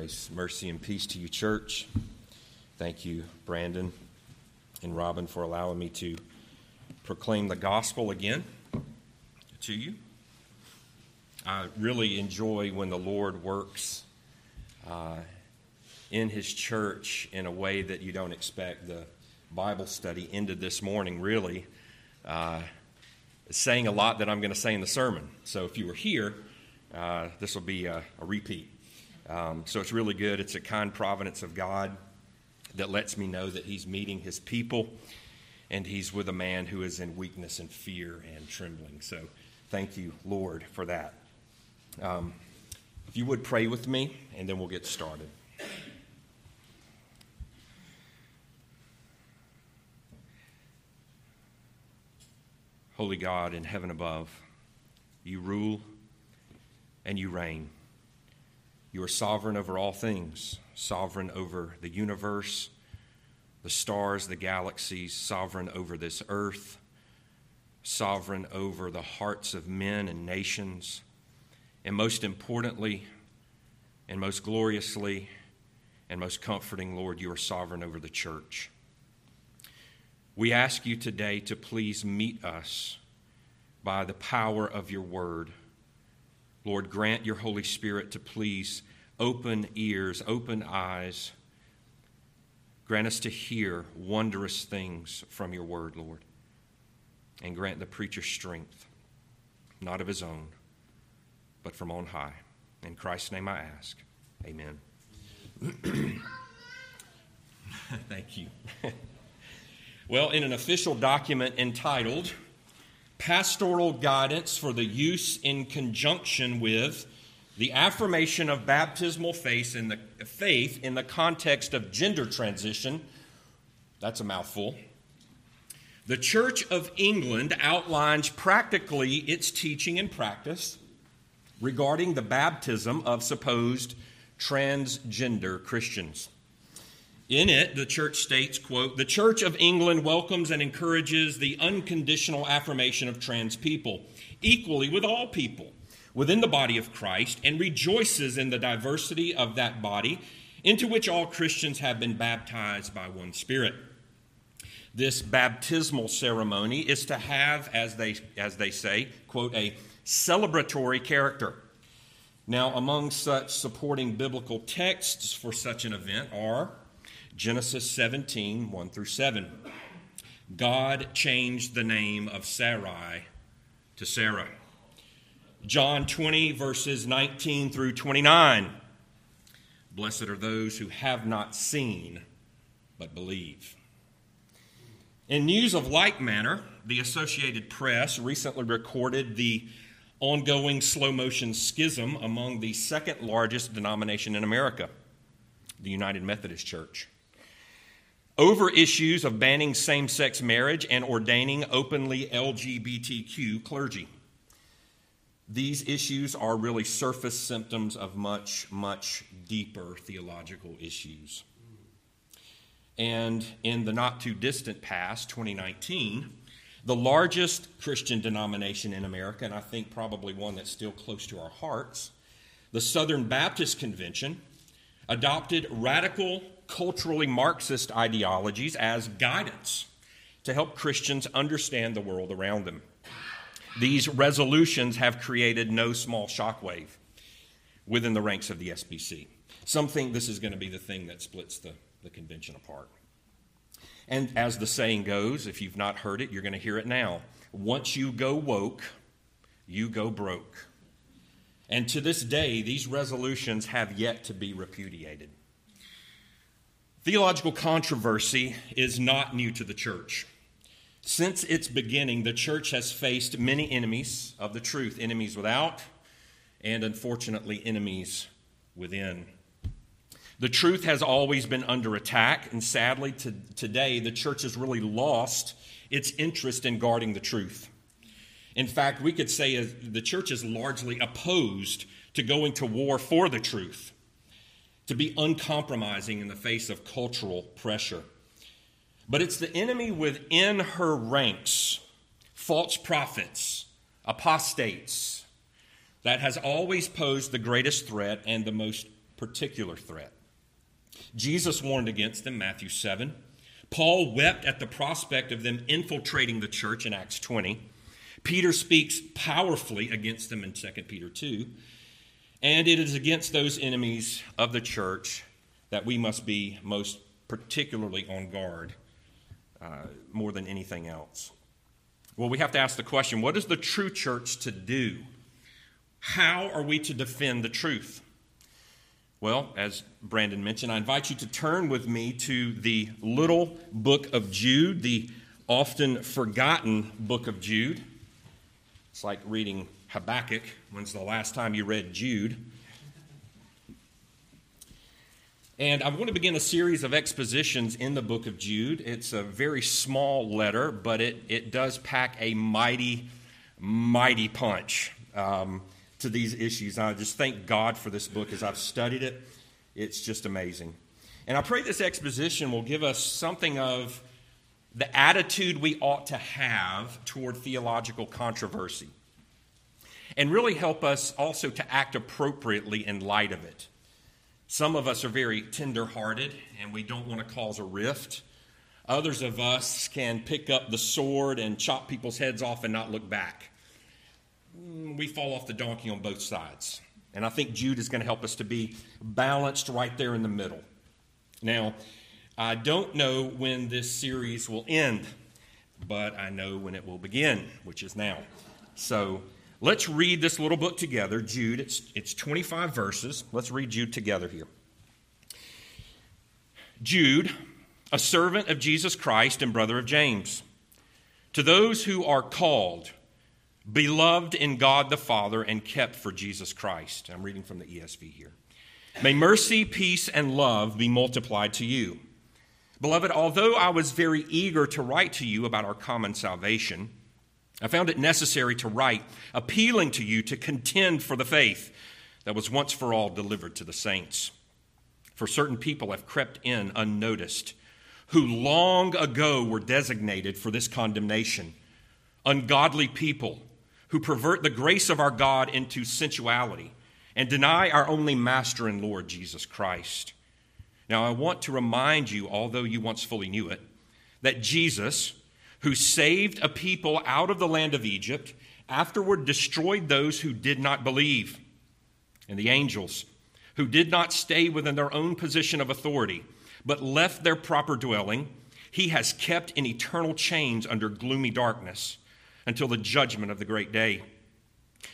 Grace, mercy, and peace to you, church. Thank you, Brandon and Robin, for allowing me to proclaim the gospel again to you. I really enjoy when the Lord works uh, in His church in a way that you don't expect. The Bible study ended this morning, really, uh, saying a lot that I'm going to say in the sermon. So if you were here, uh, this will be a, a repeat. Um, so it's really good. It's a kind providence of God that lets me know that He's meeting His people and He's with a man who is in weakness and fear and trembling. So thank you, Lord, for that. Um, if you would pray with me, and then we'll get started. Holy God in heaven above, you rule and you reign. You are sovereign over all things, sovereign over the universe, the stars, the galaxies, sovereign over this earth, sovereign over the hearts of men and nations, and most importantly, and most gloriously, and most comforting, Lord, you are sovereign over the church. We ask you today to please meet us by the power of your word Lord, grant your Holy Spirit to please open ears, open eyes. Grant us to hear wondrous things from your word, Lord. And grant the preacher strength, not of his own, but from on high. In Christ's name I ask. Amen. Thank you. well, in an official document entitled, pastoral guidance for the use in conjunction with the affirmation of baptismal faith in the, faith in the context of gender transition. That's a mouthful. The Church of England outlines practically its teaching and practice regarding the baptism of supposed transgender Christians. In it, the church states, quote, "The Church of England welcomes and encourages the unconditional affirmation of trans people, equally with all people within the body of Christ, and rejoices in the diversity of that body into which all Christians have been baptized by one Spirit." This baptismal ceremony is to have, as they, as they say, quote, a celebratory character. Now, among such supporting biblical texts for such an event are Genesis 17, 1 through 7. God changed the name of Sarai to Sarah. John 20, verses 19 through 29. Blessed are those who have not seen, but believe. In news of like manner, the Associated Press recently recorded the ongoing slow motion schism among the second largest denomination in America, the United Methodist Church over issues of banning same sex marriage and ordaining openly LGBTQ clergy. These issues are really surface symptoms of much, much deeper theological issues. And in the not too distant past, 2019, the largest Christian denomination in America, and I think probably one that's still close to our hearts, the Southern Baptist Convention, adopted radical culturally Marxist ideologies as guidance to help Christians understand the world around them. These resolutions have created no small shockwave within the ranks of the SBC. Some think this is going to be the thing that splits the, the convention apart. And as the saying goes, if you've not heard it, you're going to hear it now. Once you go woke, you go broke. And to this day, these resolutions have yet to be repudiated. Theological controversy is not new to the church. Since its beginning, the church has faced many enemies of the truth enemies without, and unfortunately, enemies within. The truth has always been under attack, and sadly, to, today, the church has really lost its interest in guarding the truth. In fact, we could say uh, the church is largely opposed to going to war for the truth to be uncompromising in the face of cultural pressure. But it's the enemy within her ranks, false prophets, apostates, that has always posed the greatest threat and the most particular threat. Jesus warned against them, Matthew 7. Paul wept at the prospect of them infiltrating the church in Acts 20. Peter speaks powerfully against them in 2 Peter 2. And it is against those enemies of the church that we must be most particularly on guard uh, more than anything else. Well, we have to ask the question what is the true church to do? How are we to defend the truth? Well, as Brandon mentioned, I invite you to turn with me to the little book of Jude, the often forgotten book of Jude. It's like reading Habakkuk. When's the last time you read Jude? And I want to begin a series of expositions in the book of Jude. It's a very small letter, but it, it does pack a mighty, mighty punch. Um, to these issues. And I just thank God for this book as I've studied it. It's just amazing. And I pray this exposition will give us something of the attitude we ought to have toward theological controversy and really help us also to act appropriately in light of it. Some of us are very tender hearted and we don't want to cause a rift. Others of us can pick up the sword and chop people's heads off and not look back. Mm, we fall off the donkey on both sides. And I think Jude is going to help us to be balanced right there in the middle. Now, I don't know when this series will end, but I know when it will begin, which is now. So let's read this little book together. Jude, it's, it's 25 verses. Let's read Jude together here. Jude, a servant of Jesus Christ and brother of James, to those who are called, beloved in God the Father and kept for Jesus Christ. I'm reading from the ESV here. May mercy, peace, and love be multiplied to you. Beloved, although I was very eager to write to you about our common salvation, I found it necessary to write, appealing to you to contend for the faith that was once for all delivered to the saints. For certain people have crept in unnoticed, who long ago were designated for this condemnation. Ungodly people who pervert the grace of our God into sensuality and deny our only Master and Lord, Jesus Christ. Now, I want to remind you, although you once fully knew it, that Jesus, who saved a people out of the land of Egypt, afterward destroyed those who did not believe. And the angels, who did not stay within their own position of authority, but left their proper dwelling, he has kept in eternal chains under gloomy darkness until the judgment of the great day.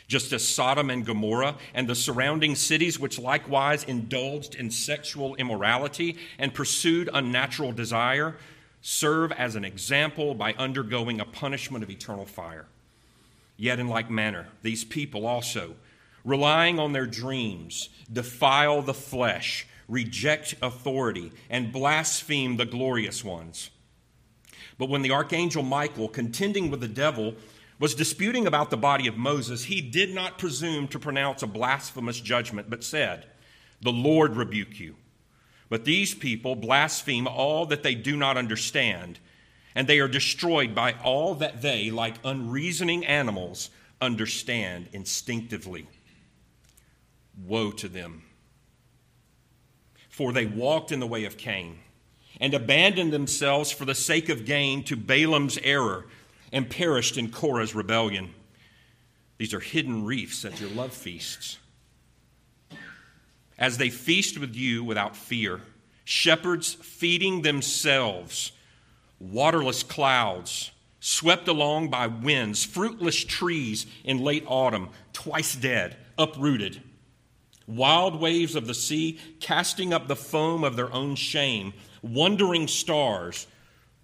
Just as Sodom and Gomorrah and the surrounding cities, which likewise indulged in sexual immorality and pursued unnatural desire, serve as an example by undergoing a punishment of eternal fire. Yet, in like manner, these people also, relying on their dreams, defile the flesh, reject authority, and blaspheme the glorious ones. But when the archangel Michael, contending with the devil, was disputing about the body of Moses, he did not presume to pronounce a blasphemous judgment, but said, The Lord rebuke you. But these people blaspheme all that they do not understand, and they are destroyed by all that they, like unreasoning animals, understand instinctively. Woe to them! For they walked in the way of Cain and abandoned themselves for the sake of gain to Balaam's error and perished in Korah's rebellion. These are hidden reefs at your love feasts. As they feast with you without fear, shepherds feeding themselves, waterless clouds, swept along by winds, fruitless trees in late autumn, twice dead, uprooted, wild waves of the sea casting up the foam of their own shame wandering stars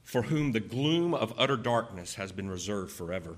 for whom the gloom of utter darkness has been reserved forever.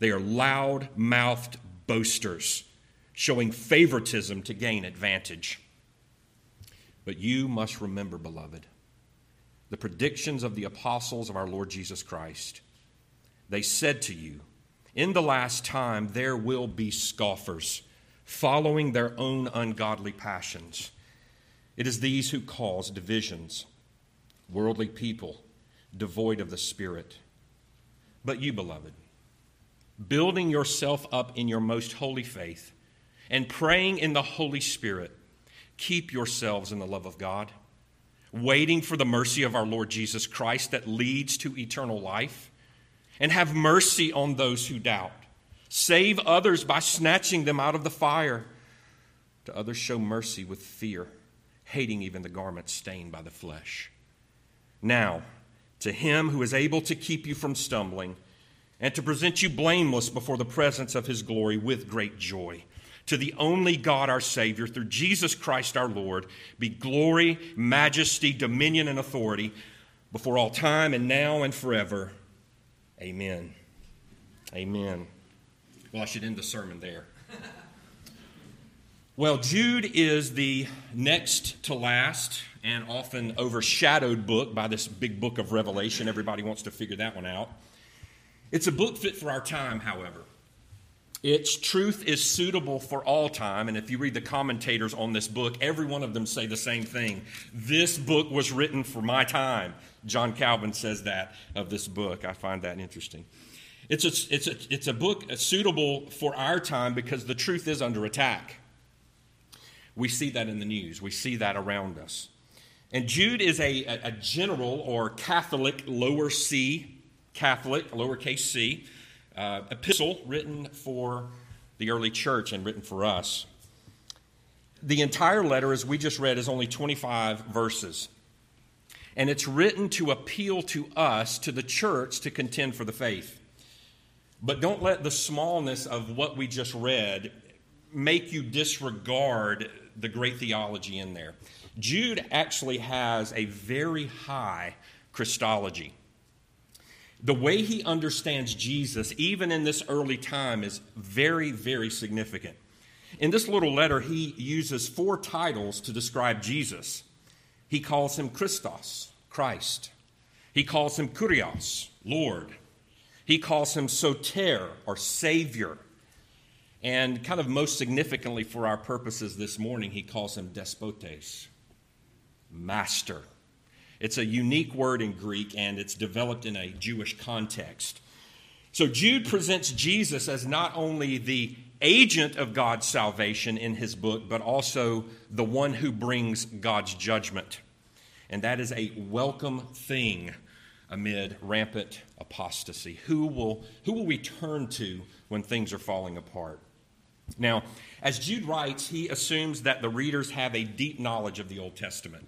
They are loud mouthed boasters, showing favoritism to gain advantage. But you must remember, beloved, the predictions of the apostles of our Lord Jesus Christ. They said to you, In the last time there will be scoffers, following their own ungodly passions. It is these who cause divisions, worldly people, devoid of the Spirit. But you, beloved, building yourself up in your most holy faith and praying in the Holy Spirit, keep yourselves in the love of God waiting for the mercy of our Lord Jesus Christ that leads to eternal life, and have mercy on those who doubt. Save others by snatching them out of the fire. To others, show mercy with fear, hating even the garments stained by the flesh. Now, to him who is able to keep you from stumbling and to present you blameless before the presence of his glory with great joy to the only God our Savior, through Jesus Christ our Lord, be glory, majesty, dominion, and authority before all time and now and forever. Amen. Amen. Well, I should end the sermon there. Well, Jude is the next to last and often overshadowed book by this big book of Revelation. Everybody wants to figure that one out. It's a book fit for our time, however. Its truth is suitable for all time. And if you read the commentators on this book, every one of them say the same thing. This book was written for my time. John Calvin says that of this book. I find that interesting. It's a, it's a, it's a book suitable for our time because the truth is under attack. We see that in the news, we see that around us. And Jude is a, a general or Catholic, lower C, Catholic, lowercase c uh, epistle written for the early church and written for us. The entire letter, as we just read, is only 25 verses. And it's written to appeal to us, to the church, to contend for the faith. But don't let the smallness of what we just read make you disregard the great theology in there. Jude actually has a very high Christology the way he understands Jesus, even in this early time, is very, very significant. In this little letter, he uses four titles to describe Jesus. He calls him Christos, Christ. He calls him Kurios, Lord. He calls him Soter, or Savior. And kind of most significantly for our purposes this morning, he calls him Despotes, Master. It's a unique word in Greek and it's developed in a Jewish context. So Jude presents Jesus as not only the agent of God's salvation in his book, but also the one who brings God's judgment. And that is a welcome thing amid rampant apostasy. Who will, who will we turn to when things are falling apart? Now, as Jude writes, he assumes that the readers have a deep knowledge of the Old Testament.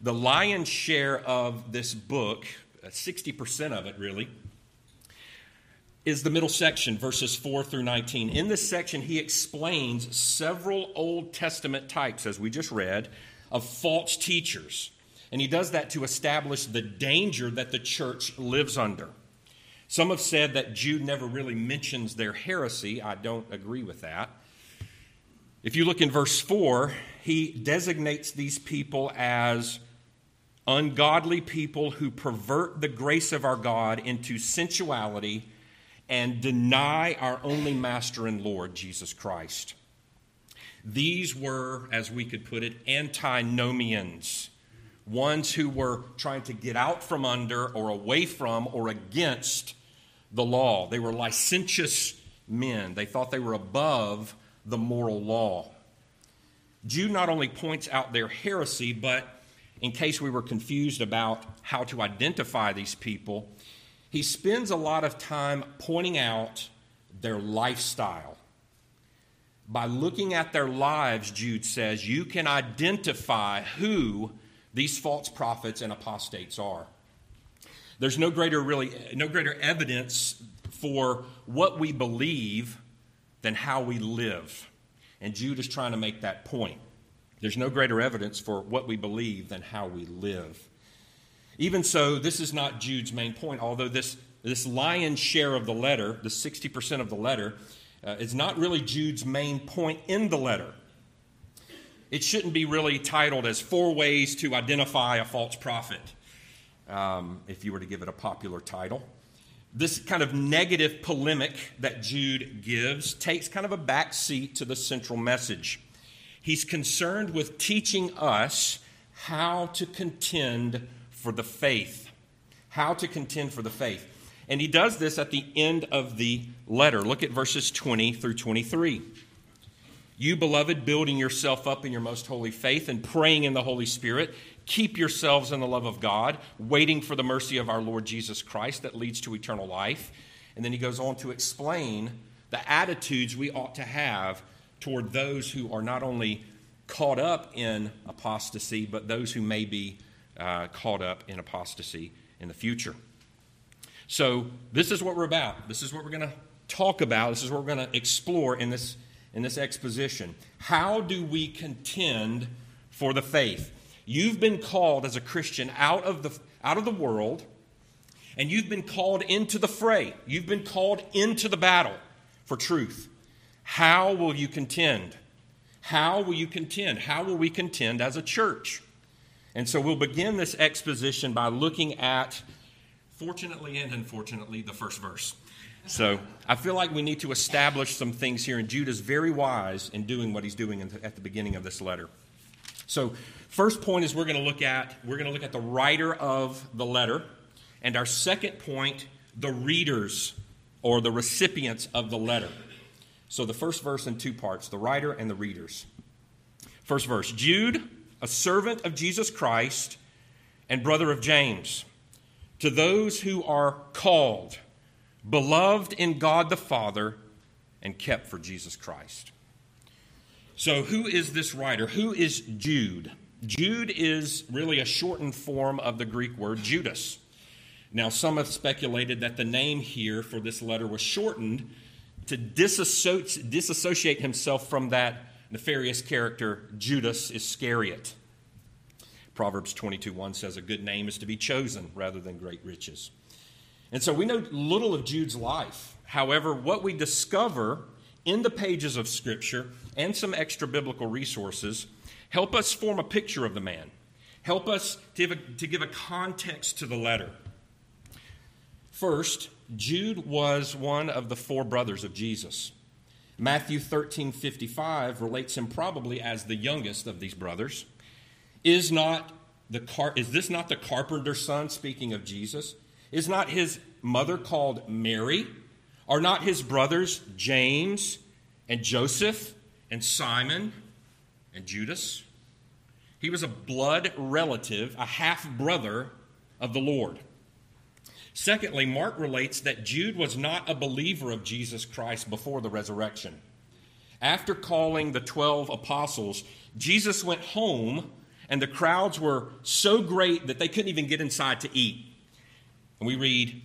The lion's share of this book, 60% uh, of it really, is the middle section, verses 4 through 19. In this section, he explains several Old Testament types, as we just read, of false teachers. And he does that to establish the danger that the church lives under. Some have said that Jude never really mentions their heresy. I don't agree with that. If you look in verse 4, he designates these people as ungodly people who pervert the grace of our God into sensuality and deny our only master and Lord, Jesus Christ. These were, as we could put it, antinomians, ones who were trying to get out from under or away from or against the law. They were licentious men, they thought they were above the moral law. Jude not only points out their heresy, but in case we were confused about how to identify these people, he spends a lot of time pointing out their lifestyle. By looking at their lives, Jude says, you can identify who these false prophets and apostates are. There's no greater really no greater evidence for what we believe than how we live. And Jude is trying to make that point. There's no greater evidence for what we believe than how we live. Even so, this is not Jude's main point, although this, this lion's share of the letter, the 60% of the letter, uh, is not really Jude's main point in the letter. it shouldn't be really titled as Four Ways to Identify a False Prophet, um, if you were to give it a popular title. This kind of negative polemic that Jude gives takes kind of a back seat to the central message. He's concerned with teaching us how to contend for the faith. How to contend for the faith. And he does this at the end of the letter. Look at verses 20 through 23. You, beloved, building yourself up in your most holy faith and praying in the Holy Spirit, keep yourselves in the love of God, waiting for the mercy of our Lord Jesus Christ that leads to eternal life. And then he goes on to explain the attitudes we ought to have toward those who are not only caught up in apostasy, but those who may be uh, caught up in apostasy in the future. So, this is what we're about. This is what we're going to talk about. This is what we're going to explore in this, in this exposition. How do we contend for the faith? You've been called as a Christian out of the, out of the world, and you've been called into the fray. You've been called into the battle for truth. How will you contend? How will you contend? How will we contend as a church? And so we'll begin this exposition by looking at, fortunately and unfortunately, the first verse. So I feel like we need to establish some things here, and Jude is very wise in doing what he's doing at the beginning of this letter. So, first point is we're going to look at we're going to look at the writer of the letter, and our second point, the readers or the recipients of the letter. So the first verse in two parts the writer and the readers. First verse Jude, a servant of Jesus Christ and brother of James, to those who are called, beloved in God the Father, and kept for Jesus Christ. So, who is this writer? Who is Jude? Jude is really a shortened form of the Greek word Judas. Now, some have speculated that the name here for this letter was shortened to disassociate, disassociate himself from that nefarious character, Judas Iscariot. Proverbs 22 1 says, A good name is to be chosen rather than great riches. And so we know little of Jude's life. However, what we discover in the pages of Scripture and some extra biblical resources help us form a picture of the man, help us to give a, to give a context to the letter. First, Jude was one of the four brothers of Jesus. Matthew 13 55 relates him probably as the youngest of these brothers. Is not the car- is this not the carpenter's son speaking of Jesus? Is not his mother called Mary? Are not his brothers James and Joseph and Simon and Judas? He was a blood relative, a half brother of the Lord. Secondly, Mark relates that Jude was not a believer of Jesus Christ before the resurrection. After calling the 12 apostles, Jesus went home, and the crowds were so great that they couldn't even get inside to eat. And we read,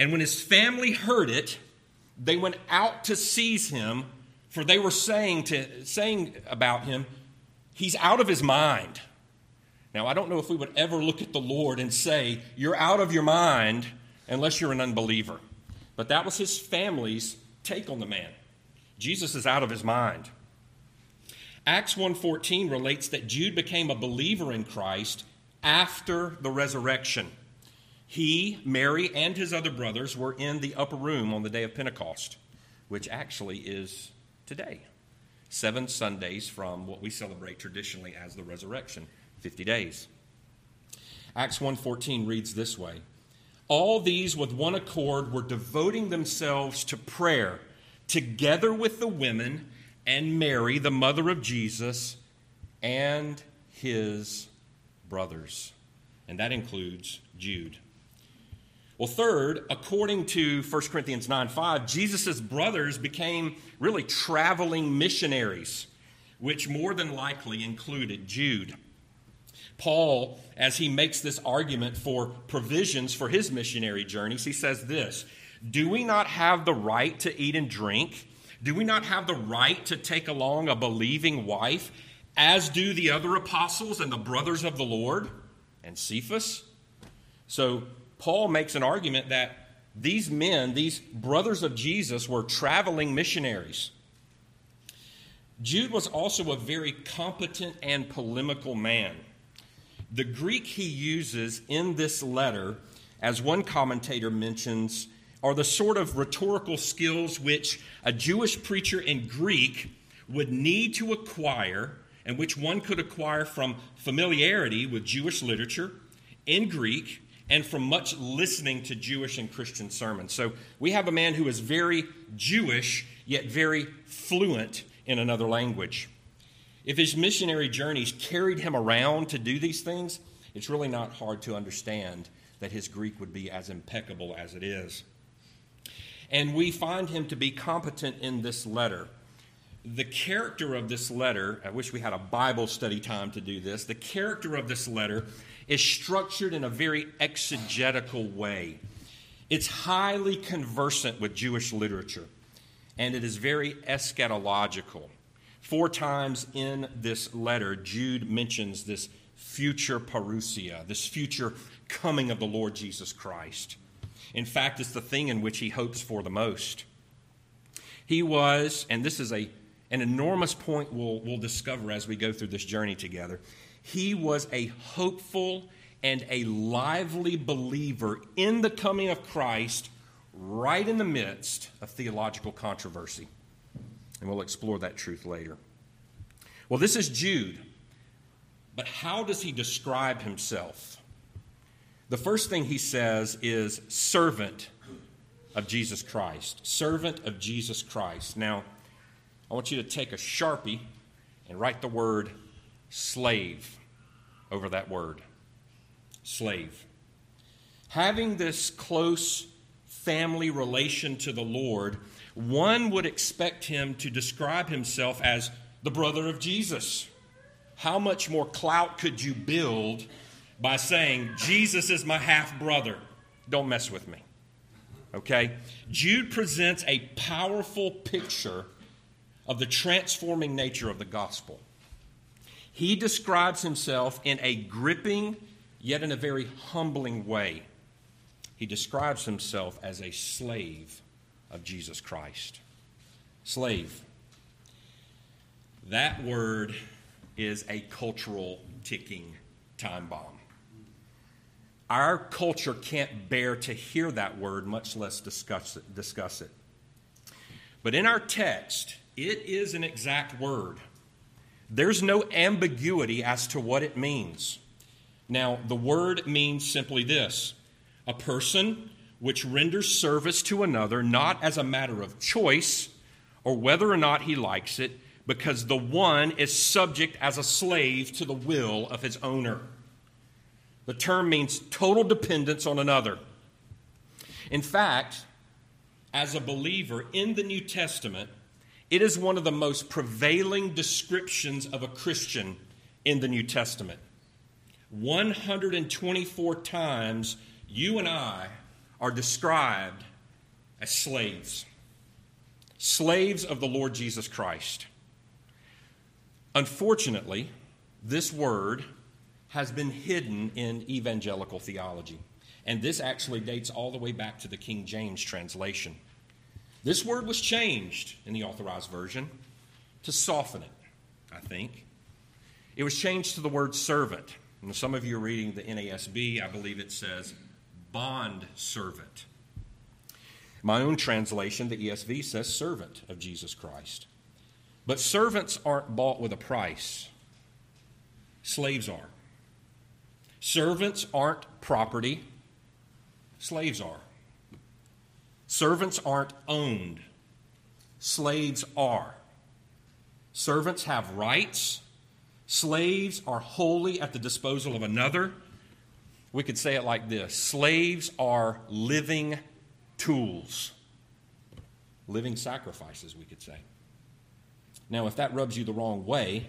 And when his family heard it, they went out to seize him, for they were saying, to, saying about him, He's out of his mind. Now, I don't know if we would ever look at the Lord and say, You're out of your mind unless you're an unbeliever. But that was his family's take on the man. Jesus is out of his mind. Acts 1:14 relates that Jude became a believer in Christ after the resurrection. He, Mary, and his other brothers were in the upper room on the day of Pentecost, which actually is today. 7 Sundays from what we celebrate traditionally as the resurrection, 50 days. Acts 1:14 reads this way: all these, with one accord, were devoting themselves to prayer, together with the women and Mary, the mother of Jesus, and his brothers. And that includes Jude. Well, third, according to 1 Corinthians 9 5, Jesus' brothers became really traveling missionaries, which more than likely included Jude. Paul, as he makes this argument for provisions for his missionary journeys, he says this Do we not have the right to eat and drink? Do we not have the right to take along a believing wife, as do the other apostles and the brothers of the Lord and Cephas? So, Paul makes an argument that these men, these brothers of Jesus, were traveling missionaries. Jude was also a very competent and polemical man. The Greek he uses in this letter, as one commentator mentions, are the sort of rhetorical skills which a Jewish preacher in Greek would need to acquire and which one could acquire from familiarity with Jewish literature in Greek and from much listening to Jewish and Christian sermons. So we have a man who is very Jewish, yet very fluent in another language. If his missionary journeys carried him around to do these things, it's really not hard to understand that his Greek would be as impeccable as it is. And we find him to be competent in this letter. The character of this letter, I wish we had a Bible study time to do this. The character of this letter is structured in a very exegetical way. It's highly conversant with Jewish literature, and it is very eschatological. Four times in this letter, Jude mentions this future parousia, this future coming of the Lord Jesus Christ. In fact, it's the thing in which he hopes for the most. He was, and this is a, an enormous point we'll, we'll discover as we go through this journey together. He was a hopeful and a lively believer in the coming of Christ right in the midst of theological controversy. And we'll explore that truth later. Well, this is Jude. But how does he describe himself? The first thing he says is servant of Jesus Christ. Servant of Jesus Christ. Now, I want you to take a sharpie and write the word slave over that word. Slave. Having this close family relation to the Lord, one would expect him to describe himself as the brother of Jesus. How much more clout could you build by saying, Jesus is my half brother. Don't mess with me. Okay? Jude presents a powerful picture of the transforming nature of the gospel. He describes himself in a gripping, yet in a very humbling way. He describes himself as a slave of Jesus Christ. Slave. That word is a cultural ticking time bomb. Our culture can't bear to hear that word, much less discuss it. Discuss it. But in our text, it is an exact word. There's no ambiguity as to what it means. Now, the word means simply this a person which renders service to another not as a matter of choice or whether or not he likes it, because the one is subject as a slave to the will of his owner. The term means total dependence on another. In fact, as a believer in the New Testament, it is one of the most prevailing descriptions of a Christian in the New Testament. 124 times you and I are described as slaves, slaves of the Lord Jesus Christ. Unfortunately, this word has been hidden in evangelical theology. And this actually dates all the way back to the King James translation. This word was changed in the authorized version to soften it, I think. It was changed to the word servant. And some of you are reading the NASB, I believe it says bond servant. My own translation, the ESV, says servant of Jesus Christ. But servants aren't bought with a price, slaves are. Servants aren't property, slaves are. Servants aren't owned, slaves are. Servants have rights, slaves are wholly at the disposal of another. We could say it like this slaves are living tools, living sacrifices, we could say. Now, if that rubs you the wrong way,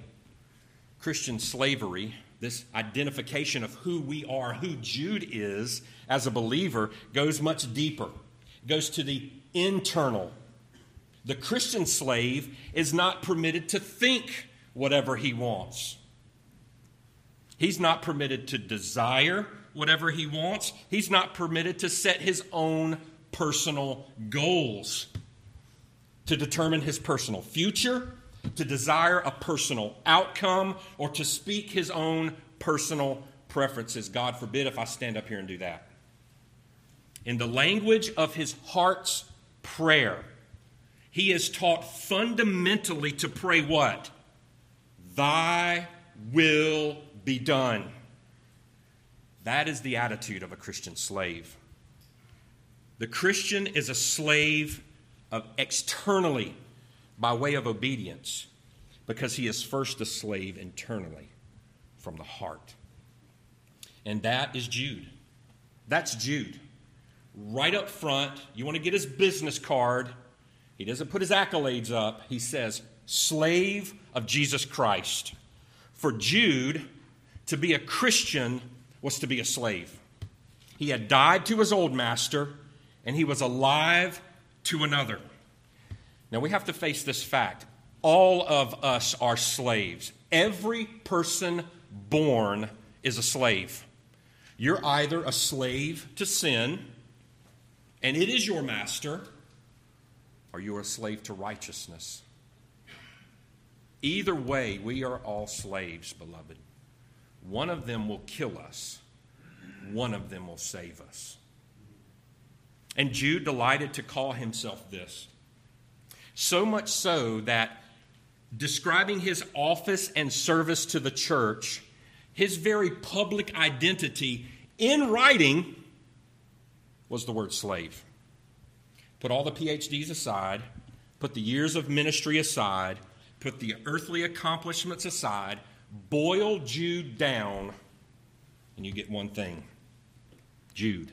Christian slavery this identification of who we are, who Jude is as a believer, goes much deeper. It goes to the internal. The Christian slave is not permitted to think whatever he wants. He's not permitted to desire whatever he wants. He's not permitted to set his own personal goals, to determine his personal future, to desire a personal outcome or to speak his own personal preferences. God forbid if I stand up here and do that. In the language of his heart's prayer, he is taught fundamentally to pray what? Thy will be done. That is the attitude of a Christian slave. The Christian is a slave of externally by way of obedience because he is first a slave internally from the heart. And that is Jude. That's Jude. Right up front, you want to get his business card. He doesn't put his accolades up. He says, slave of Jesus Christ. For Jude, to be a Christian was to be a slave. He had died to his old master, and he was alive to another. Now we have to face this fact all of us are slaves. Every person born is a slave. You're either a slave to sin, and it is your master, or you're a slave to righteousness. Either way, we are all slaves, beloved. One of them will kill us, one of them will save us. And Jude delighted to call himself this. So much so that describing his office and service to the church, his very public identity in writing was the word slave. Put all the PhDs aside, put the years of ministry aside, put the earthly accomplishments aside, boil Jude down, and you get one thing Jude,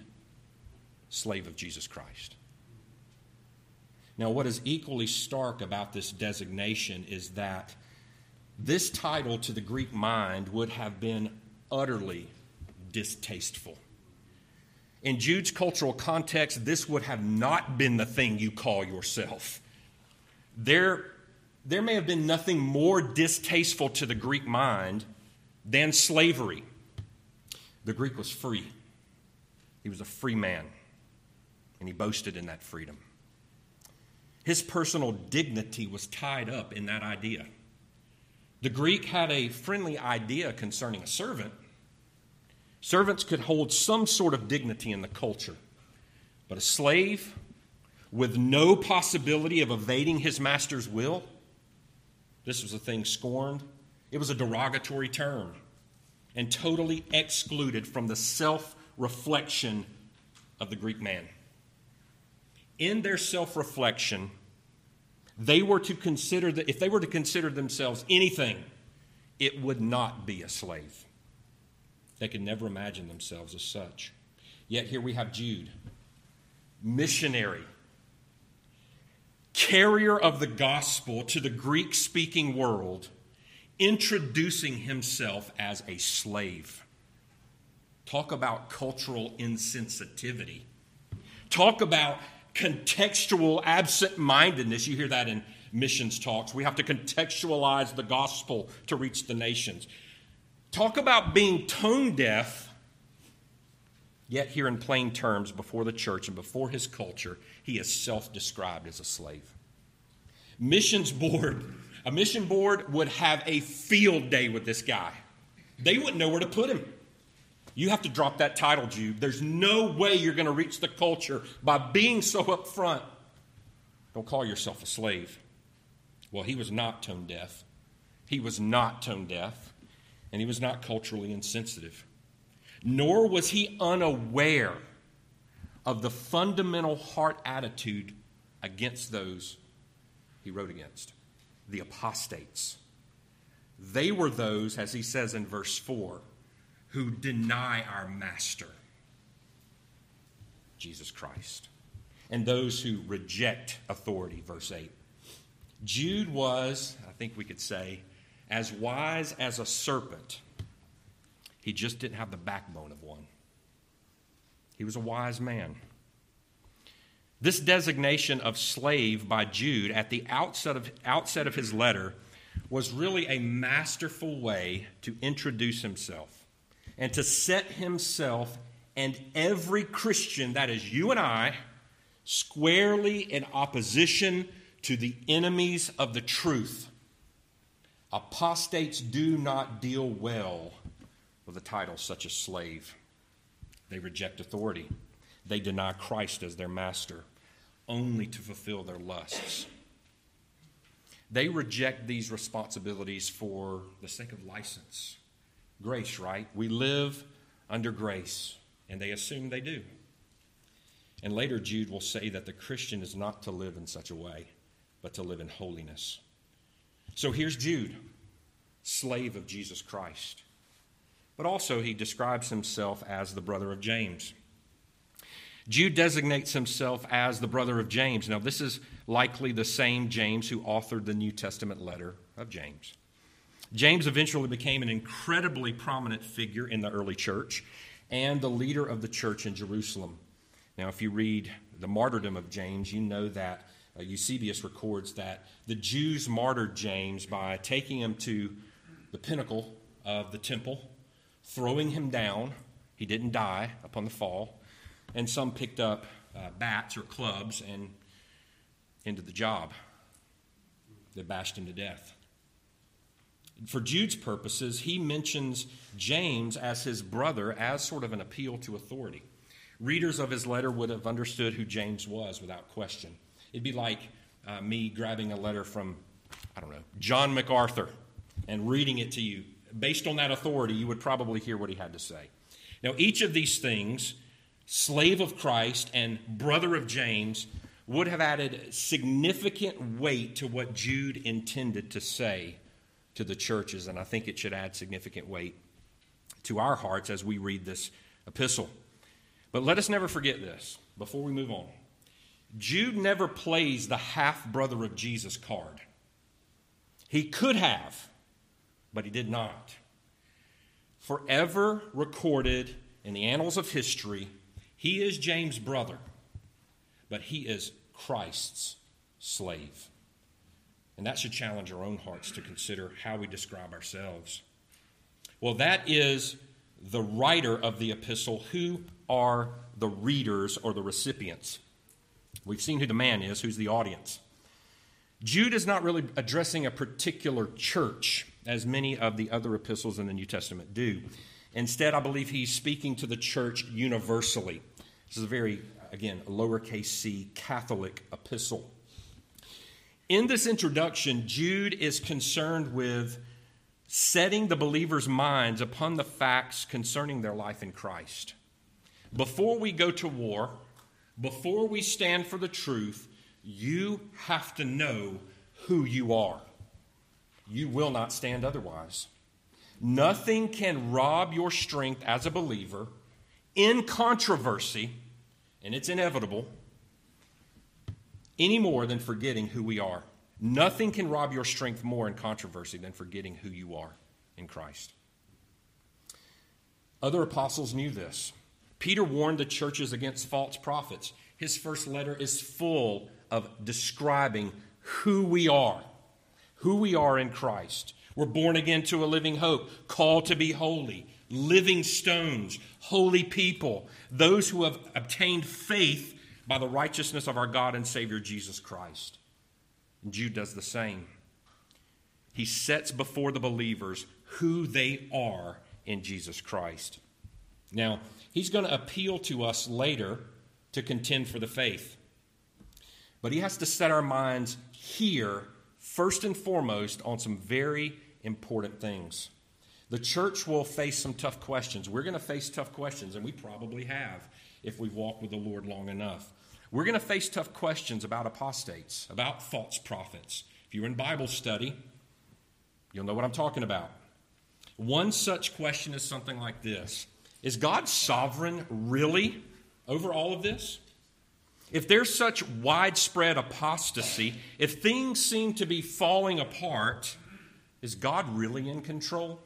slave of Jesus Christ. Now, what is equally stark about this designation is that this title to the Greek mind would have been utterly distasteful. In Jude's cultural context, this would have not been the thing you call yourself. There, there may have been nothing more distasteful to the Greek mind than slavery. The Greek was free, he was a free man, and he boasted in that freedom. His personal dignity was tied up in that idea. The Greek had a friendly idea concerning a servant. Servants could hold some sort of dignity in the culture, but a slave with no possibility of evading his master's will, this was a thing scorned. It was a derogatory term and totally excluded from the self reflection of the Greek man in their self reflection, they were to consider that if they were to consider themselves anything, it would not be a slave. They could never imagine themselves as such. Yet here we have Jude, missionary, carrier of the gospel to the Greek speaking world, introducing himself as a slave. Talk about cultural insensitivity. Talk about contextual absent mindedness. You hear that in missions talks. We have to contextualize the gospel to reach the nations. Talk about being tone deaf, yet, here in plain terms, before the church and before his culture, he is self described as a slave. Missions board, a mission board would have a field day with this guy. They wouldn't know where to put him. You have to drop that title, Jude. There's no way you're going to reach the culture by being so upfront. Don't call yourself a slave. Well, he was not tone deaf. He was not tone deaf, and he was not culturally insensitive. Nor was he unaware of the fundamental heart attitude against those he wrote against the apostates. They were those, as he says in verse 4, who deny our master, Jesus Christ, and those who reject authority, verse 8. Jude was, I think we could say, as wise as a serpent. He just didn't have the backbone of one. He was a wise man. This designation of slave by Jude at the outset of, outset of his letter was really a masterful way to introduce himself and to set himself and every Christian, that is you and I, squarely in opposition to the enemies of the truth, Apostates do not deal well with a title such as slave. They reject authority. They deny Christ as their master, only to fulfill their lusts. They reject these responsibilities for the sake of license. Grace, right? We live under grace, and they assume they do. And later, Jude will say that the Christian is not to live in such a way, but to live in holiness. So here's Jude, slave of Jesus Christ. But also, he describes himself as the brother of James. Jude designates himself as the brother of James. Now, this is likely the same James who authored the New Testament letter of James. James eventually became an incredibly prominent figure in the early church and the leader of the church in Jerusalem. Now, if you read the martyrdom of James, you know that uh, Eusebius records that the Jews martyred James by taking him to the pinnacle of the temple, throwing him down. He didn't die upon the fall and some picked up uh, bats or clubs and into the job. They bashed him to death. For Jude's purposes, he mentions James as his brother as sort of an appeal to authority. Readers of his letter would have understood who James was without question. It'd be like uh, me grabbing a letter from, I don't know, John MacArthur and reading it to you. Based on that authority, you would probably hear what he had to say. Now, each of these things slave of Christ and brother of James, would have added significant weight to what Jude intended to say to the churches, and I think it should add significant weight to our hearts as we read this epistle. But let us never forget this before we move on. Jude never plays the half brother of Jesus card. He could have, but he did not. Forever recorded in the annals of history he is James' brother, but he is Christ's slave. And that should challenge our own hearts to consider how we describe ourselves. Well, that is the writer of the epistle. Who are the readers or the recipients? We've seen who the man is, who's the audience. Jude is not really addressing a particular church, as many of the other epistles in the New Testament do. Instead, I believe he's speaking to the church universally. This is a very, again, lowercase c Catholic epistle. In this introduction, Jude is concerned with setting the believers' minds upon the facts concerning their life in Christ. Before we go to war, before we stand for the truth, you have to know who you are. You will not stand otherwise. Nothing can rob your strength as a believer in controversy, and it's inevitable, any more than forgetting who we are. Nothing can rob your strength more in controversy than forgetting who you are in Christ. Other apostles knew this. Peter warned the churches against false prophets. His first letter is full of describing who we are, who we are in Christ. We're born again to a living hope, called to be holy, living stones, holy people, those who have obtained faith by the righteousness of our God and Savior Jesus Christ. And Jude does the same. He sets before the believers who they are in Jesus Christ. Now, he's going to appeal to us later to contend for the faith. But he has to set our minds here, first and foremost, on some very important things. The church will face some tough questions. We're going to face tough questions, and we probably have if we've walked with the Lord long enough. We're going to face tough questions about apostates, about false prophets. If you're in Bible study, you'll know what I'm talking about. One such question is something like this Is God sovereign really over all of this? If there's such widespread apostasy, if things seem to be falling apart, is God really in control?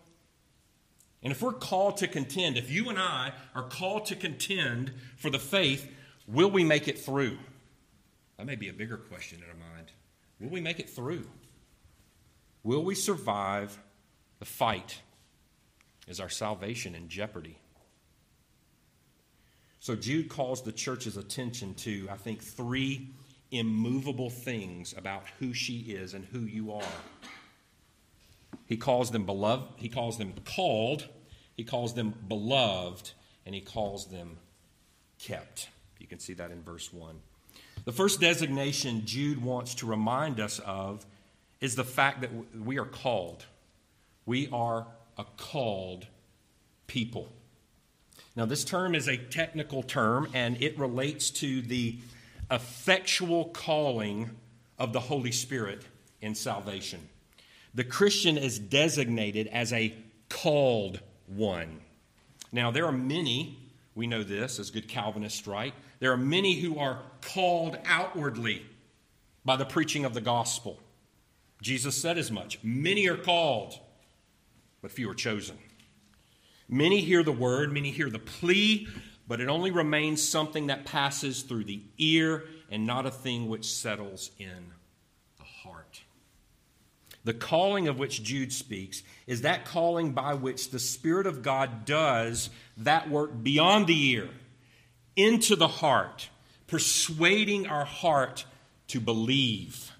And if we're called to contend, if you and I are called to contend for the faith, will we make it through? That may be a bigger question in our mind. Will we make it through? Will we survive the fight? Is our salvation in jeopardy? So Jude calls the church's attention to, I think, three immovable things about who she is and who you are. He calls them beloved, he calls them called, he calls them beloved, and he calls them kept. You can see that in verse 1. The first designation Jude wants to remind us of is the fact that we are called. We are a called people. Now, this term is a technical term, and it relates to the effectual calling of the Holy Spirit in salvation. The Christian is designated as a called one. Now, there are many, we know this as good Calvinists, right? There are many who are called outwardly by the preaching of the gospel. Jesus said as much. Many are called, but few are chosen. Many hear the word, many hear the plea, but it only remains something that passes through the ear and not a thing which settles in the heart. The calling of which Jude speaks is that calling by which the Spirit of God does that work beyond the ear, into the heart, persuading our heart to believe.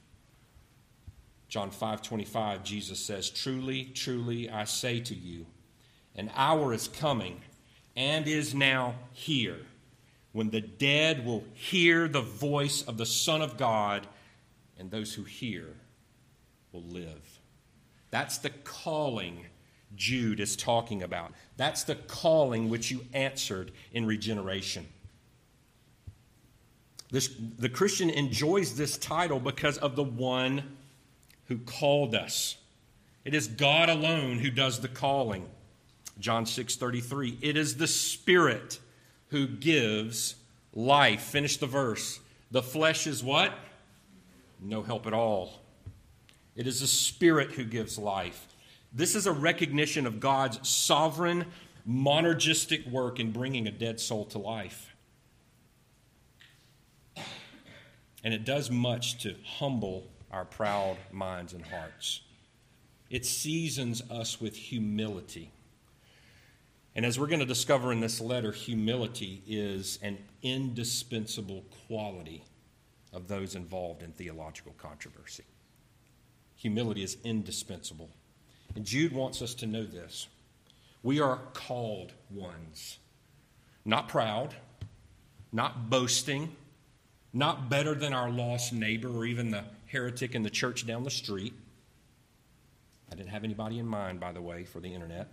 John 5 25, Jesus says, Truly, truly, I say to you, an hour is coming and is now here when the dead will hear the voice of the Son of God, and those who hear will live. That's the calling Jude is talking about. That's the calling which you answered in regeneration. This, the Christian enjoys this title because of the one who called us. It is God alone who does the calling. John 6:33. It is the Spirit who gives life. Finish the verse. The flesh is what? No help at all. It is the Spirit who gives life. This is a recognition of God's sovereign, monergistic work in bringing a dead soul to life. And it does much to humble our proud minds and hearts. It seasons us with humility. And as we're going to discover in this letter, humility is an indispensable quality of those involved in theological controversy. Humility is indispensable. And Jude wants us to know this. We are called ones, not proud, not boasting, not better than our lost neighbor or even the heretic in the church down the street. I didn't have anybody in mind, by the way, for the internet.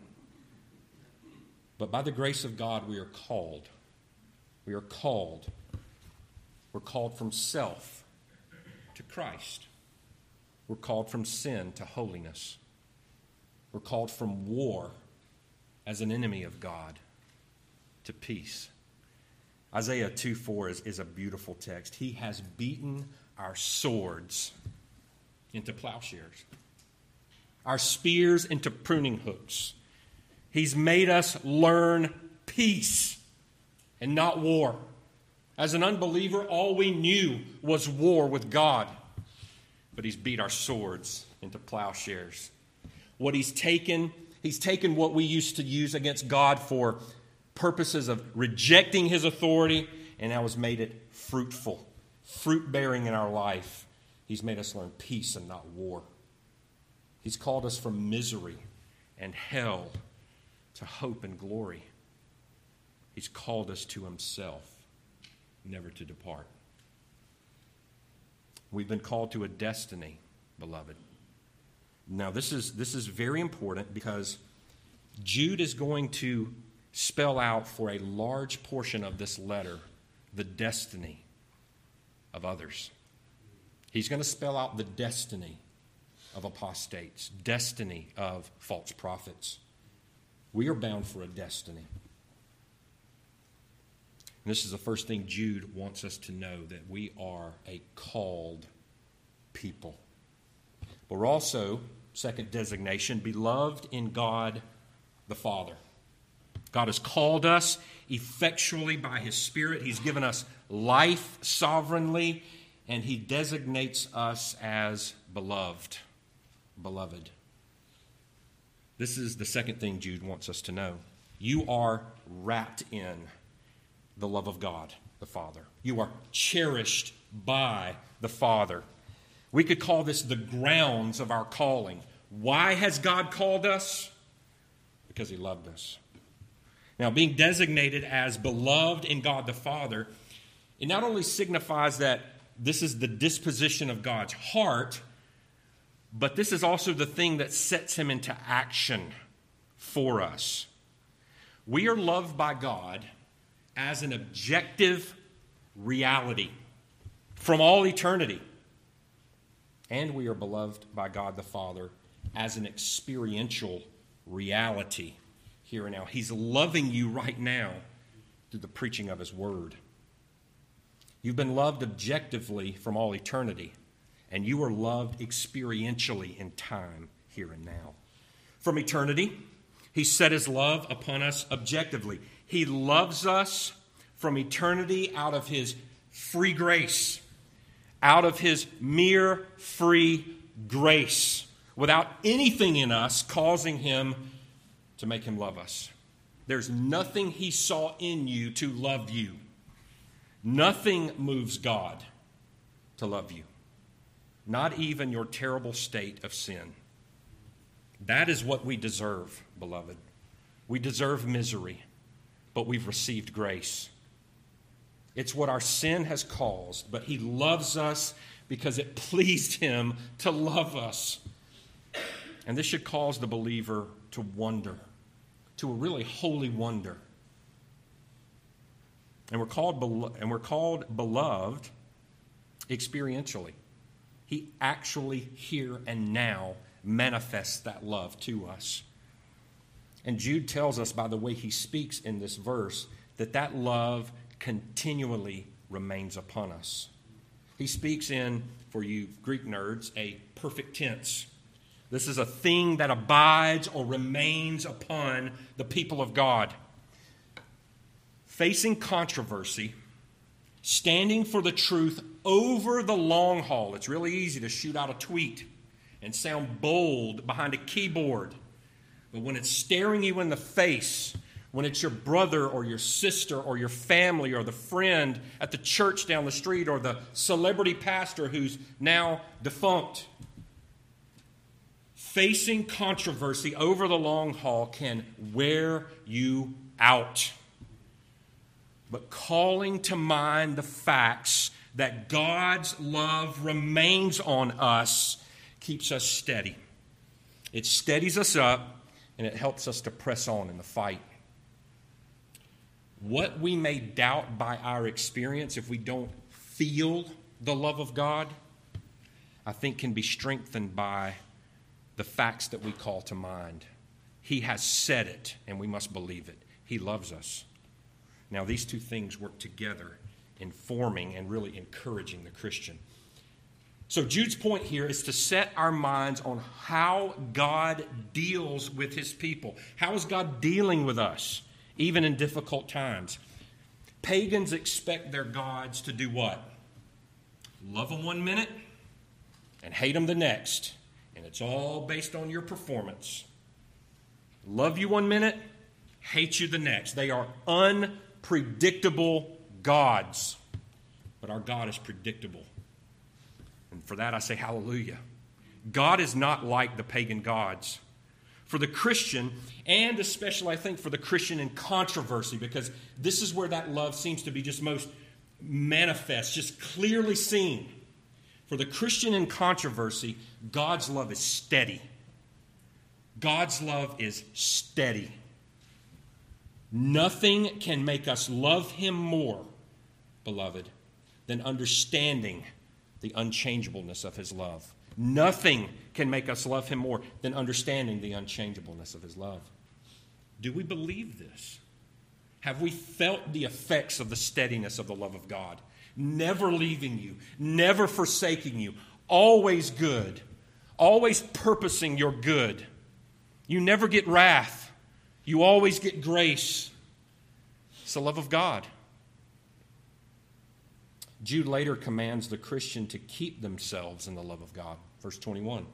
But by the grace of God, we are called. We are called. We're called from self to Christ. We're called from sin to holiness. We're called from war as an enemy of God to peace. Isaiah 2 4 is, is a beautiful text. He has beaten our swords into plowshares, our spears into pruning hooks. He's made us learn peace and not war. As an unbeliever, all we knew was war with God. But He's beat our swords into plowshares. What He's taken, He's taken what we used to use against God for purposes of rejecting His authority, and now has made it fruitful, fruit bearing in our life. He's made us learn peace and not war. He's called us from misery and hell to hope and glory. He's called us to Himself, never to depart. We've been called to a destiny, beloved. Now, this is, this is very important because Jude is going to spell out for a large portion of this letter the destiny of others. He's going to spell out the destiny of apostates, destiny of false prophets. We are bound for a destiny. And this is the first thing Jude wants us to know that we are a called people. But we're also, second designation, beloved in God the Father. God has called us effectually by His Spirit. He's given us life sovereignly, and He designates us as beloved. Beloved. This is the second thing Jude wants us to know. You are wrapped in the love of God, the Father. You are cherished by the Father. We could call this the grounds of our calling. Why has God called us? Because He loved us. Now, being designated as beloved in God the Father, it not only signifies that this is the disposition of God's heart, but this is also the thing that sets Him into action for us. We are loved by God as an objective reality from all eternity. And we are beloved by God the Father as an experiential reality here and now. He's loving you right now through the preaching of His Word. You've been loved objectively from all eternity, and you are loved experientially in time here and now. From eternity, He set His love upon us objectively. He loves us from eternity out of His free grace, out of His mere free grace, without anything in us causing Him to make him love us. There's nothing he saw in you to love you. Nothing moves God to love you, not even your terrible state of sin. That is what we deserve, beloved. We deserve misery, but we've received grace. It's what our sin has caused, but He loves us because it pleased Him to love us. And this should cause the believer to wonder to a really holy wonder. And we're called, and we're called beloved experientially. He actually, here and now, manifests that love to us. And Jude tells us by the way he speaks in this verse that that love continually remains upon us. He speaks in, for you Greek nerds, a perfect tense. This is a thing that abides or remains upon the people of God. Facing controversy, standing for the truth over the long haul. It's really easy to shoot out a tweet and sound bold behind a keyboard. But when it's staring you in the face, when it's your brother or your sister or your family or the friend at the church down the street or the celebrity pastor who's now defunct, facing controversy over the long haul can wear you out. But calling to mind the facts that God's love remains on us keeps us steady. It steadies us up and it helps us to press on in the fight. What we may doubt by our experience if we don't feel the love of God, I think can be strengthened by the facts that we call to mind. He has said it, and we must believe it. He loves us. Now, these two things work together in forming and really encouraging the Christian. So, Jude's point here is to set our minds on how God deals with his people. How is God dealing with us, even in difficult times? Pagans expect their gods to do what? Love them one minute and hate them the next and it's all based on your performance. Love you one minute, hate you the next. They are unpredictable gods. But our God is predictable. And for that I say hallelujah. God is not like the pagan gods. For the Christian, and especially I think for the Christian in controversy, because this is where that love seems to be just most manifest, just clearly seen. For the Christian in controversy, God's love is steady. God's love is steady. Nothing can make us love Him more, beloved, than understanding the unchangeableness of His love. Nothing can make us love Him more than understanding the unchangeableness of His love. Do we believe this? Have we felt the effects of the steadiness of the love of God? never leaving you, never forsaking you, always good, always purposing your good. You never get wrath, you always get grace. It's the love of God. Jude later commands the Christian to keep themselves in the love of God. Verse 21.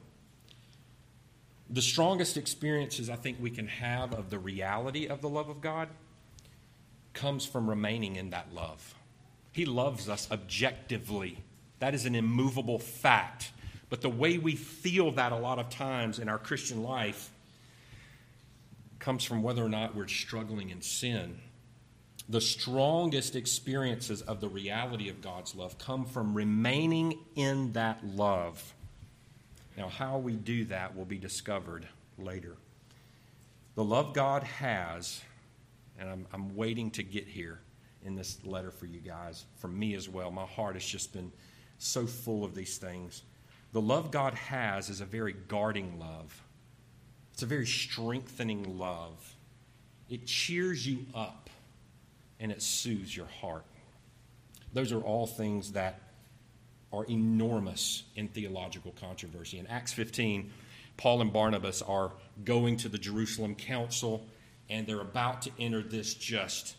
The strongest experiences I think we can have of the reality of the love of God comes from remaining in that love. He loves us objectively. That is an immovable fact. But the way we feel that a lot of times in our Christian life comes from whether or not we're struggling in sin. The strongest experiences of the reality of God's love come from remaining in that love. Now, how we do that will be discovered later. The love God has, and I'm, I'm waiting to get here in this letter for you guys, for me as well. My heart has just been so full of these things. The love God has is a very guarding love, it's a very strengthening love. It cheers you up and it soothes your heart. Those are all things that are enormous in theological controversy. In Acts 15, Paul and Barnabas are going to the Jerusalem council and they're about to enter this just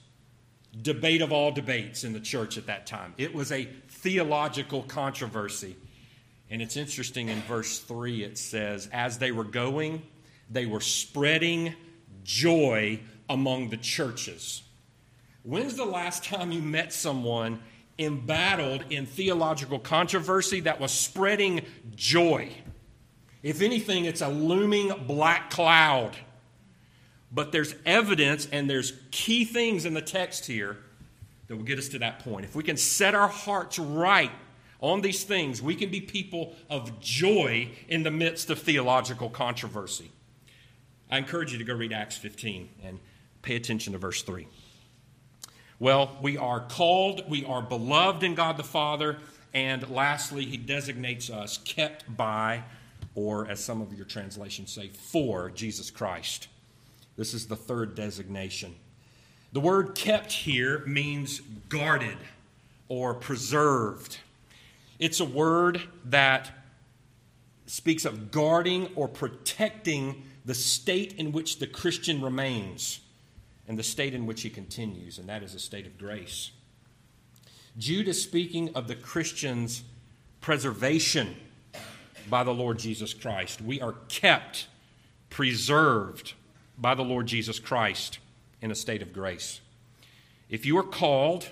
debate of all debates in the church at that time. It was a theological controversy. And it's interesting in verse 3, it says, As they were going, they were spreading joy among the churches. When's the last time you met someone embattled in theological controversy that was spreading joy? If anything, it's a looming black cloud. But there's evidence and there's key things in the text here that will get us to that point. If we can set our hearts right on these things, we can be people of joy in the midst of theological controversy. I encourage you to go read Acts 15 and pay attention to verse 3. Well, we are called, we are beloved in God the Father, and lastly, he designates us kept by, or as some of your translations say, for Jesus Christ. This is the third designation. The word kept here means guarded or preserved. It's a word that speaks of guarding or protecting the state in which the Christian remains and the state in which he continues, and that is a state of grace. Jude is speaking of the Christian's preservation by the Lord Jesus Christ. We are kept, preserved by the Lord Jesus Christ in a state of grace. If you are called,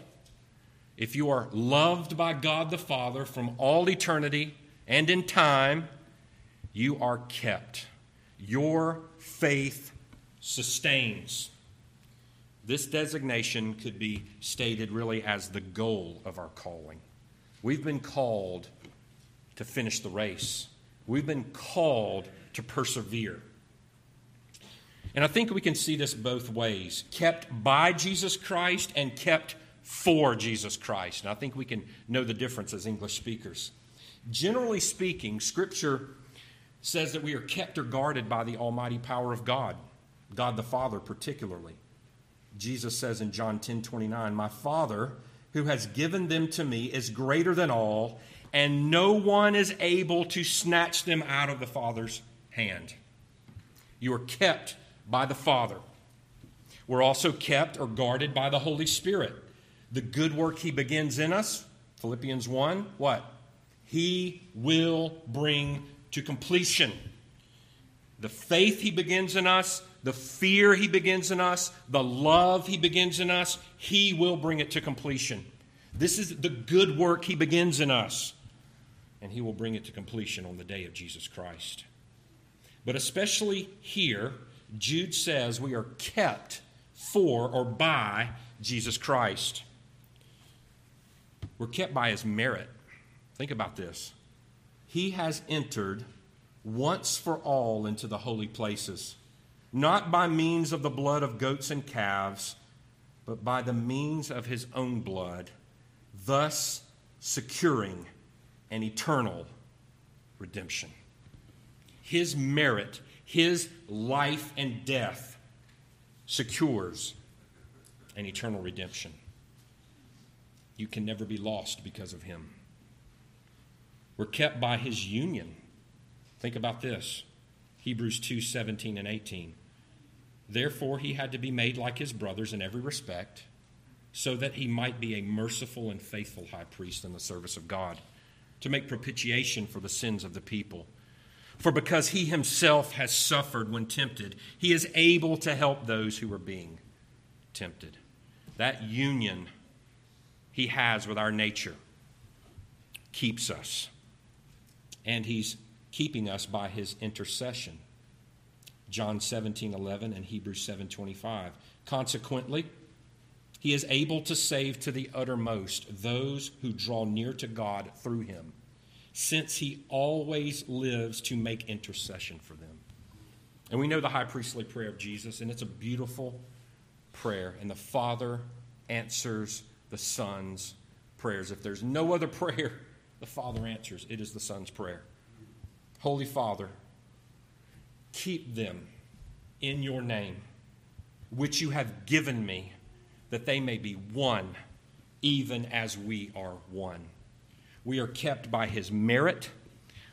if you are loved by God the Father from all eternity and in time, you are kept. Your faith sustains. This designation could be stated really as the goal of our calling. We've been called to finish the race, we've been called to persevere. And I think we can see this both ways kept by Jesus Christ and kept for Jesus Christ. And I think we can know the difference as English speakers. Generally speaking, Scripture says that we are kept or guarded by the almighty power of God, God the Father particularly. Jesus says in John 10 29, My Father, who has given them to me, is greater than all, and no one is able to snatch them out of the Father's hand. You are kept by the Father. We're also kept or guarded by the Holy Spirit. The good work He begins in us, Philippians 1, what? He will bring to completion. The faith He begins in us, the fear He begins in us, the love He begins in us, He will bring it to completion. This is the good work He begins in us, and He will bring it to completion on the day of Jesus Christ. But especially here, Jude says we are kept for or by Jesus Christ. We're kept by his merit. Think about this. He has entered once for all into the holy places, not by means of the blood of goats and calves, but by the means of his own blood, thus securing an eternal redemption. His merit his life and death secures an eternal redemption. You can never be lost because of him. We're kept by his union. Think about this Hebrews 2 17 and 18. Therefore, he had to be made like his brothers in every respect, so that he might be a merciful and faithful high priest in the service of God, to make propitiation for the sins of the people. For because he himself has suffered when tempted, he is able to help those who are being tempted. That union he has with our nature keeps us. And he's keeping us by his intercession. John 17, 11 and Hebrews 7, 25. Consequently, he is able to save to the uttermost those who draw near to God through him, since he always lives to make intercession for them. And we know the high priestly prayer of Jesus, and it's a beautiful prayer. And the Father answers the Son's prayers. If there's no other prayer the Father answers, it is the Son's prayer. Holy Father, keep them in your name, which you have given me, that they may be one, even as we are one. We are kept by his merit,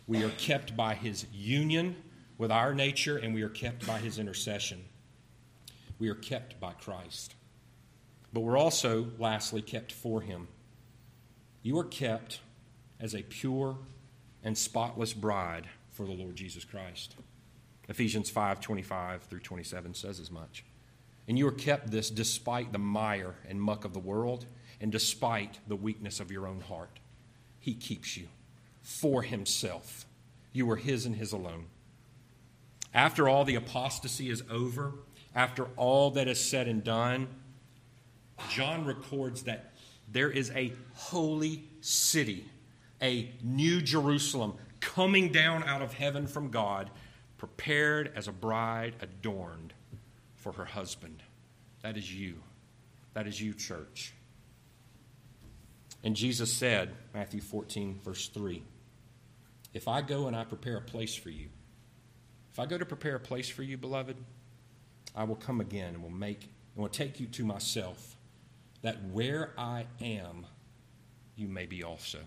we are kept by his union with our nature, and we are kept by his intercession. We are kept by Christ. But we're also, lastly, kept for him. You are kept as a pure and spotless bride for the Lord Jesus Christ. Ephesians 5 25 through 27 says as much. And you are kept this despite the mire and muck of the world and despite the weakness of your own heart. He keeps you for himself. You are his and his alone. After all the apostasy is over, after all that is said and done, John records that there is a holy city, a new Jerusalem coming down out of heaven from God, prepared as a bride adorned for her husband. That is you. That is you, church. And Jesus said, Matthew 14, verse 3, If I go and I prepare a place for you, if I go to prepare a place for you, beloved, I will come again and will make and will take you to myself, that where I am, you may be also.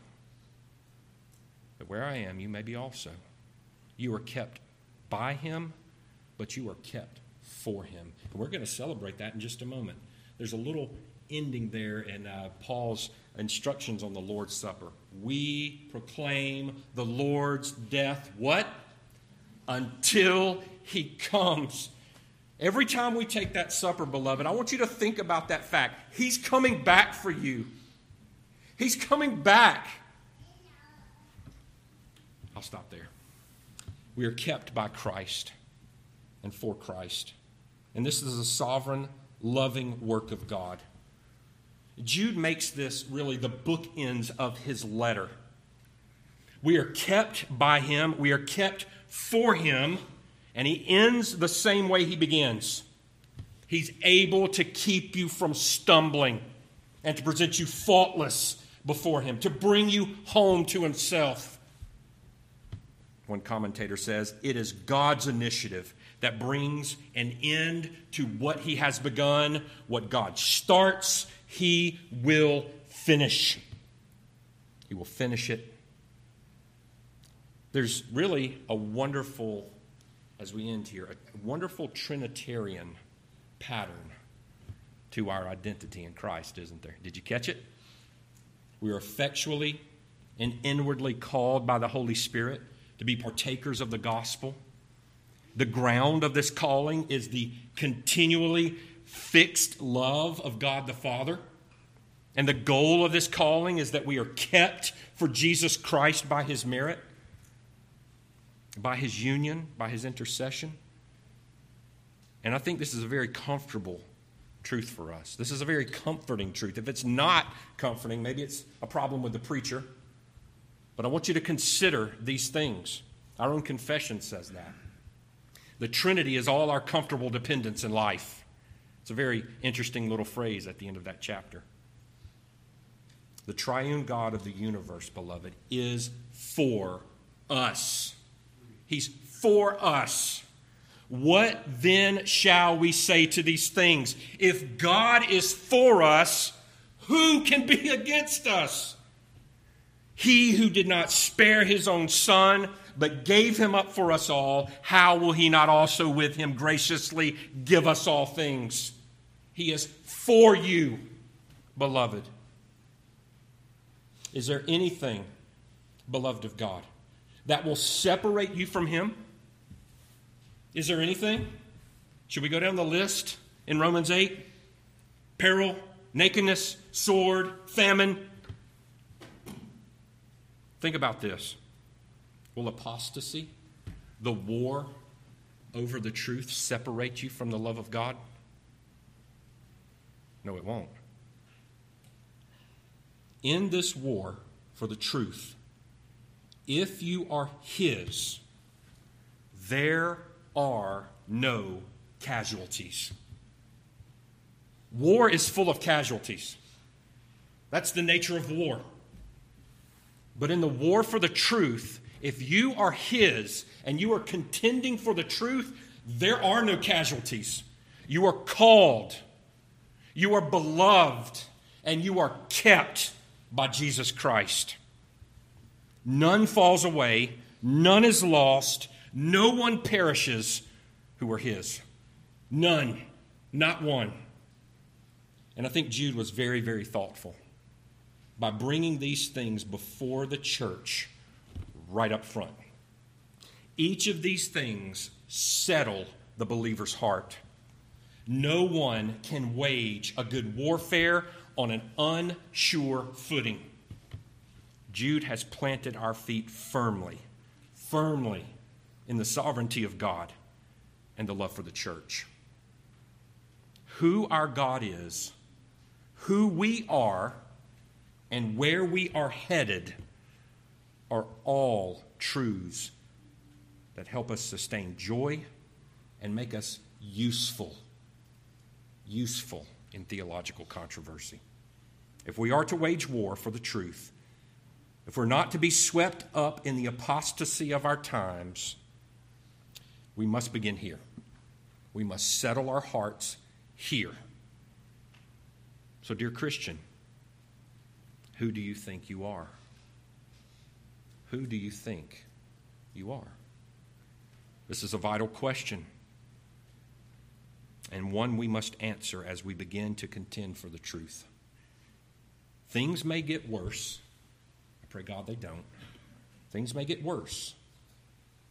That where I am, you may be also. You are kept by him, but you are kept for him. And we're going to celebrate that in just a moment. There's a little ending there in uh, Paul's instructions on the Lord's Supper. We proclaim the Lord's death, what? Until he comes. Every time we take that supper, beloved, I want you to think about that fact. He's coming back for you. He's coming back. Stop there. We are kept by Christ and for Christ. And this is a sovereign, loving work of God. Jude makes this really the bookends of his letter. We are kept by him, we are kept for him, and he ends the same way he begins. He's able to keep you from stumbling and to present you faultless before him, to bring you home to himself. One commentator says, It is God's initiative that brings an end to what he has begun. What God starts, he will finish. He will finish it. There's really a wonderful, as we end here, a wonderful Trinitarian pattern to our identity in Christ, isn't there? Did you catch it? We are effectually and inwardly called by the Holy Spirit to be partakers of the gospel. The ground of this calling is the continually fixed love of God the Father. And the goal of this calling is that we are kept for Jesus Christ by his merit, by his union, by his intercession. And I think this is a very comfortable truth for us. This is a very comforting truth. If it's not comforting, maybe it's a problem with the preacher. But I want you to consider these things. Our own confession says that. The Trinity is all our comfortable dependence in life. It's a very interesting little phrase at the end of that chapter. The triune God of the universe, beloved, is for us. He's for us. What then shall we say to these things? If God is for us, who can be against us? He who did not spare his own son, but gave him up for us all, how will he not also with him graciously give us all things? He is for you, beloved. Is there anything, beloved of God, that will separate you from him? Is there anything? Should we go down the list in Romans 8? Peril, nakedness, sword, famine. Think about this. Will apostasy, the war over the truth, separate you from the love of God? No, it won't. In this war for the truth, if you are His, there are no casualties. War is full of casualties. That's the nature of war. But in the war for the truth, if you are His and you are contending for the truth, there are no casualties. You are called, you are beloved, and you are kept by Jesus Christ. None falls away, none is lost, no one perishes who are His. None, not one. And I think Jude was very, very thoughtful by bringing these things before the church right up front. Each of these things settle the believer's heart. No one can wage a good warfare on an unsure footing. Jude has planted our feet firmly, firmly in the sovereignty of God and the love for the church. Who our God is, who we are, and where we are headed are all truths that help us sustain joy and make us useful. Useful in theological controversy. If we are to wage war for the truth, if we're not to be swept up in the apostasy of our times, we must begin here. We must settle our hearts here. So, dear Christian, who do you think you are? Who do you think you are? This is a vital question, and one we must answer as we begin to contend for the truth. Things may get worse. I pray God they don't. Things may get worse,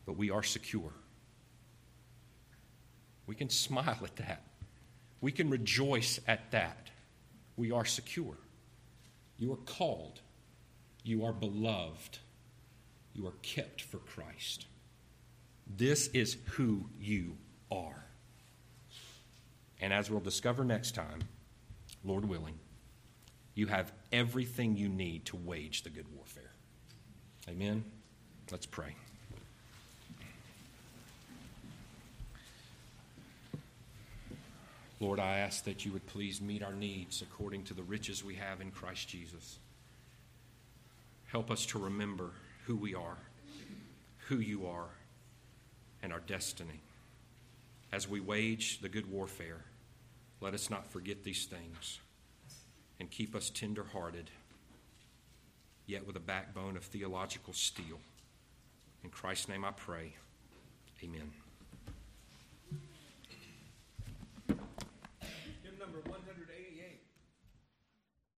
but we are secure. We can smile at that. We can rejoice at that. We are secure. You are called. You are beloved. You are kept for Christ. This is who you are. And as we'll discover next time, Lord willing, you have everything you need to wage the good warfare. Amen. Let's pray. Lord, I ask that you would please meet our needs according to the riches we have in Christ Jesus. Help us to remember who we are, who you are, and our destiny. As we wage the good warfare, let us not forget these things and keep us tender hearted, yet with a backbone of theological steel. In Christ's name I pray. Amen.